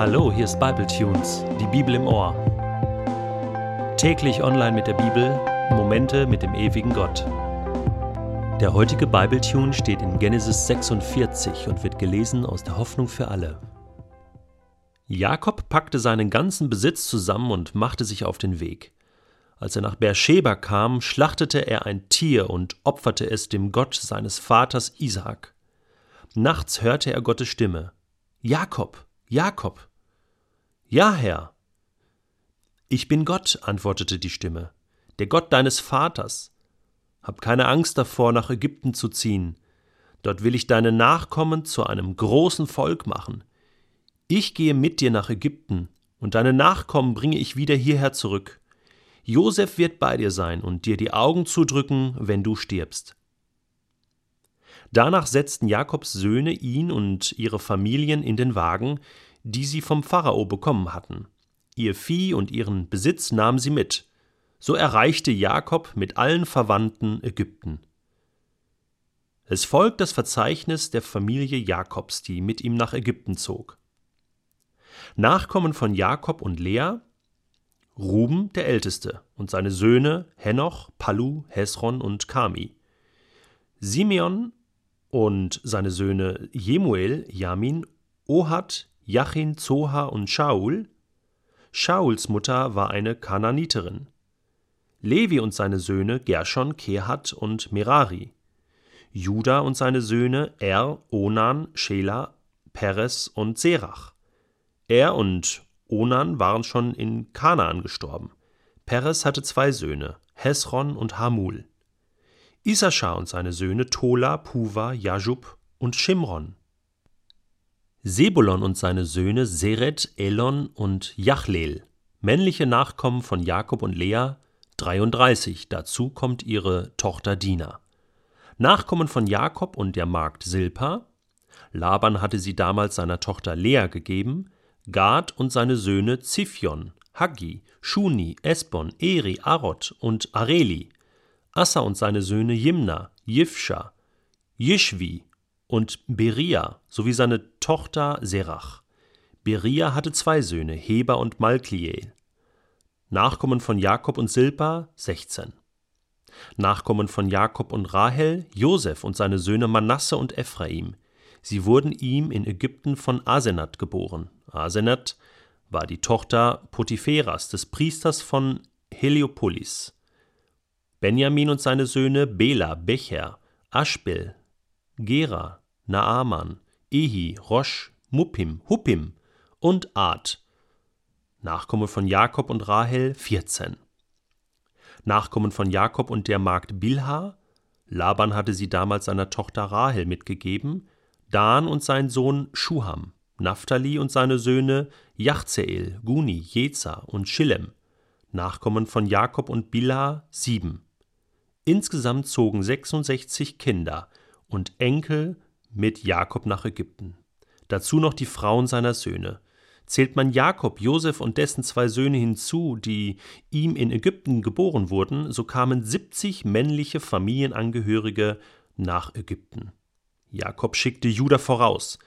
Hallo, hier ist Bible Tunes, die Bibel im Ohr. Täglich online mit der Bibel, Momente mit dem ewigen Gott. Der heutige Bible Tune steht in Genesis 46 und wird gelesen aus der Hoffnung für alle. Jakob packte seinen ganzen Besitz zusammen und machte sich auf den Weg. Als er nach Beersheba kam, schlachtete er ein Tier und opferte es dem Gott seines Vaters Isaak. Nachts hörte er Gottes Stimme. Jakob, Jakob. Ja, Herr. Ich bin Gott, antwortete die Stimme, der Gott deines Vaters. Hab keine Angst davor, nach Ägypten zu ziehen. Dort will ich deine Nachkommen zu einem großen Volk machen. Ich gehe mit dir nach Ägypten, und deine Nachkommen bringe ich wieder hierher zurück. Josef wird bei dir sein und dir die Augen zudrücken, wenn du stirbst. Danach setzten Jakobs Söhne ihn und ihre Familien in den Wagen, die sie vom Pharao bekommen hatten. Ihr Vieh und ihren Besitz nahmen sie mit. So erreichte Jakob mit allen Verwandten Ägypten. Es folgt das Verzeichnis der Familie Jakobs, die mit ihm nach Ägypten zog. Nachkommen von Jakob und Lea Ruben der Älteste und seine Söhne Henoch, Palu, Hesron und Kami. Simeon und seine Söhne Jemuel, Jamin, Ohad, Jachin, Zoha und Shaul. Shauls Mutter war eine Kananiterin. Levi und seine Söhne Gershon, Kehat und Merari. Juda und seine Söhne Er, Onan, Shela, Peres und Serach. Er und Onan waren schon in Kanaan gestorben. Peres hatte zwei Söhne, Hesron und Hamul. Issachar und seine Söhne Tola, Puva, Jajub und Shimron. Sebulon und seine Söhne Seret, Elon und Jachleel, männliche Nachkommen von Jakob und Lea, 33, dazu kommt ihre Tochter Dina. Nachkommen von Jakob und der Magd Silpa, Laban hatte sie damals seiner Tochter Lea gegeben, Gad und seine Söhne Ziphion, Haggi, Shuni, Esbon, Eri, Arot und Areli, Assa und seine Söhne Jimna, Jifscha, Jishvi und Beria sowie seine Tochter Serach. Beria hatte zwei Söhne, Heber und Malkliel. Nachkommen von Jakob und Silpa 16. Nachkommen von Jakob und Rahel, Josef und seine Söhne Manasse und Ephraim. Sie wurden ihm in Ägypten von Asenat geboren. Asenat war die Tochter Potipheras, des Priesters von Heliopolis. Benjamin und seine Söhne Bela, Becher, Aschbel, Gera, Naaman, Ehi, Rosch, Muppim, Huppim und Ad. Nachkommen von Jakob und Rahel 14. Nachkommen von Jakob und der Magd Bilha. Laban hatte sie damals seiner Tochter Rahel mitgegeben. Dan und sein Sohn Schuham. Naphtali und seine Söhne Jachzeel, Guni, Jeza und Schillem. Nachkommen von Jakob und Bilha sieben. Insgesamt zogen 66 Kinder und Enkel mit Jakob nach Ägypten. Dazu noch die Frauen seiner Söhne. Zählt man Jakob, Josef und dessen zwei Söhne hinzu, die ihm in Ägypten geboren wurden, so kamen 70 männliche Familienangehörige nach Ägypten. Jakob schickte Judah voraus.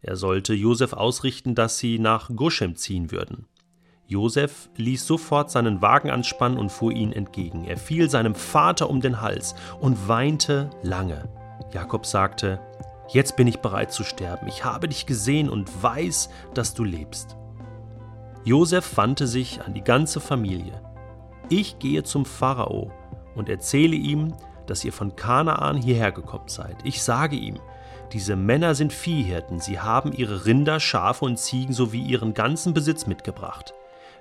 Er sollte Josef ausrichten, dass sie nach Goshem ziehen würden. Josef ließ sofort seinen Wagen anspannen und fuhr ihnen entgegen. Er fiel seinem Vater um den Hals und weinte lange. Jakob sagte: Jetzt bin ich bereit zu sterben. Ich habe dich gesehen und weiß, dass du lebst. Josef wandte sich an die ganze Familie. Ich gehe zum Pharao und erzähle ihm, dass ihr von Kanaan hierher gekommen seid. Ich sage ihm, diese Männer sind Viehhirten, sie haben ihre Rinder, Schafe und Ziegen sowie ihren ganzen Besitz mitgebracht.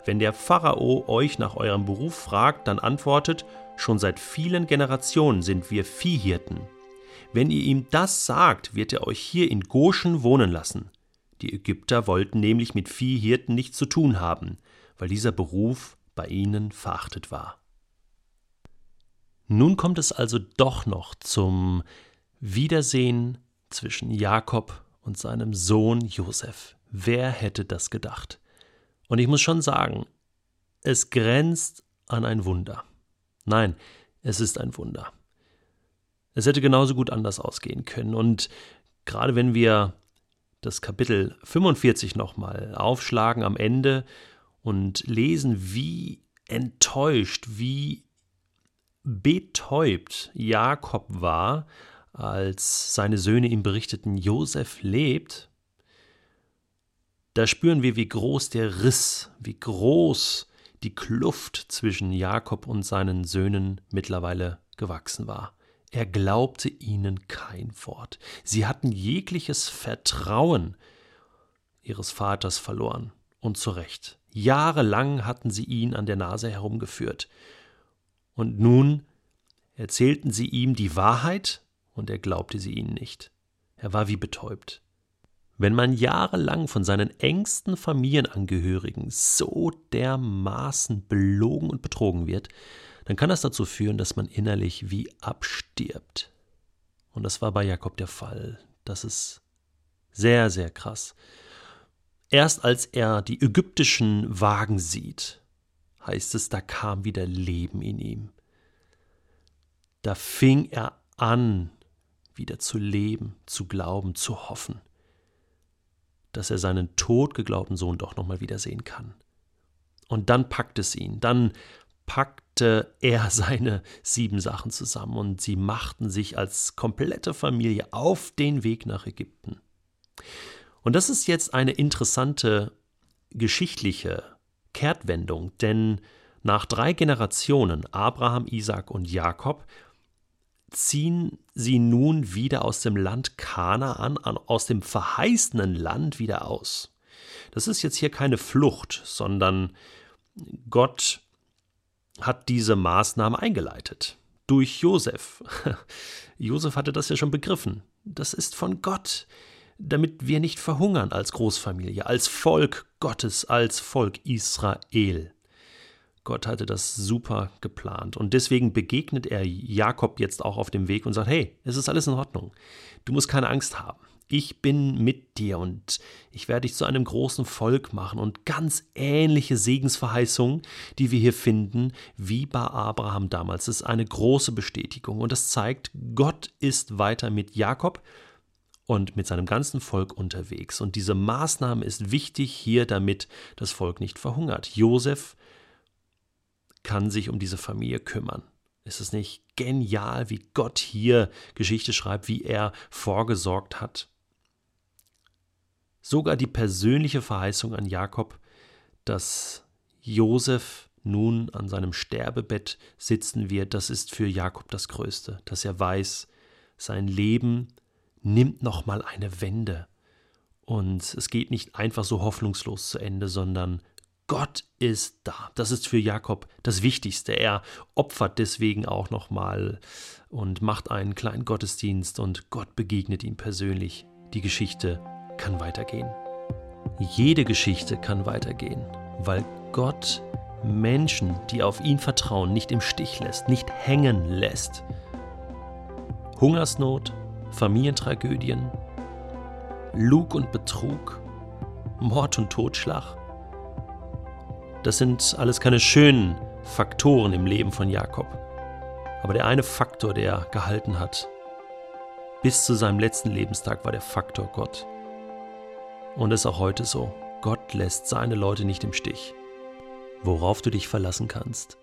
Wenn der Pharao euch nach eurem Beruf fragt, dann antwortet, schon seit vielen Generationen sind wir Viehhirten. Wenn ihr ihm das sagt, wird er euch hier in Goshen wohnen lassen. Die Ägypter wollten nämlich mit Viehhirten nichts zu tun haben, weil dieser Beruf bei ihnen verachtet war. Nun kommt es also doch noch zum Wiedersehen zwischen Jakob und seinem Sohn Josef. Wer hätte das gedacht? Und ich muss schon sagen, es grenzt an ein Wunder. Nein, es ist ein Wunder. Es hätte genauso gut anders ausgehen können. Und gerade wenn wir das Kapitel 45 nochmal aufschlagen am Ende und lesen, wie enttäuscht, wie betäubt Jakob war, als seine Söhne ihm berichteten, Josef lebt, da spüren wir, wie groß der Riss, wie groß die Kluft zwischen Jakob und seinen Söhnen mittlerweile gewachsen war. Er glaubte ihnen kein Wort. Sie hatten jegliches Vertrauen ihres Vaters verloren. Und zu Recht. Jahrelang hatten sie ihn an der Nase herumgeführt. Und nun erzählten sie ihm die Wahrheit, und er glaubte sie ihnen nicht. Er war wie betäubt. Wenn man jahrelang von seinen engsten Familienangehörigen so dermaßen belogen und betrogen wird, dann kann das dazu führen, dass man innerlich wie abstirbt. Und das war bei Jakob der Fall. Das ist sehr, sehr krass. Erst als er die ägyptischen Wagen sieht, heißt es, da kam wieder Leben in ihm. Da fing er an, wieder zu leben, zu glauben, zu hoffen, dass er seinen tot geglaubten Sohn doch nochmal wiedersehen kann. Und dann packt es ihn, dann packte er seine sieben Sachen zusammen und sie machten sich als komplette Familie auf den Weg nach Ägypten. Und das ist jetzt eine interessante geschichtliche Kehrtwendung, denn nach drei Generationen, Abraham, Isaac und Jakob, ziehen sie nun wieder aus dem Land Kanaan, aus dem verheißenen Land wieder aus. Das ist jetzt hier keine Flucht, sondern Gott hat diese Maßnahme eingeleitet. Durch Josef. Josef hatte das ja schon begriffen. Das ist von Gott, damit wir nicht verhungern als Großfamilie, als Volk Gottes, als Volk Israel. Gott hatte das super geplant und deswegen begegnet er Jakob jetzt auch auf dem Weg und sagt, hey, es ist alles in Ordnung. Du musst keine Angst haben ich bin mit dir und ich werde dich zu einem großen Volk machen und ganz ähnliche Segensverheißungen, die wir hier finden, wie bei Abraham damals. Das ist eine große Bestätigung und das zeigt, Gott ist weiter mit Jakob und mit seinem ganzen Volk unterwegs. Und diese Maßnahme ist wichtig hier, damit das Volk nicht verhungert. Josef kann sich um diese Familie kümmern. Ist es nicht genial, wie Gott hier Geschichte schreibt, wie er vorgesorgt hat? Sogar die persönliche Verheißung an Jakob, dass Josef nun an seinem Sterbebett sitzen wird, das ist für Jakob das Größte, dass er weiß, sein Leben nimmt nochmal eine Wende. Und es geht nicht einfach so hoffnungslos zu Ende, sondern Gott ist da. Das ist für Jakob das Wichtigste. Er opfert deswegen auch nochmal und macht einen kleinen Gottesdienst und Gott begegnet ihm persönlich. Die Geschichte kann weitergehen. Jede Geschichte kann weitergehen, weil Gott Menschen, die auf ihn vertrauen, nicht im Stich lässt, nicht hängen lässt. Hungersnot, Familientragödien, Lug und Betrug, Mord und Totschlag. Das sind alles keine schönen Faktoren im Leben von Jakob. Aber der eine Faktor, der gehalten hat, bis zu seinem letzten Lebenstag, war der Faktor Gott. Und es ist auch heute so. Gott lässt seine Leute nicht im Stich. Worauf du dich verlassen kannst,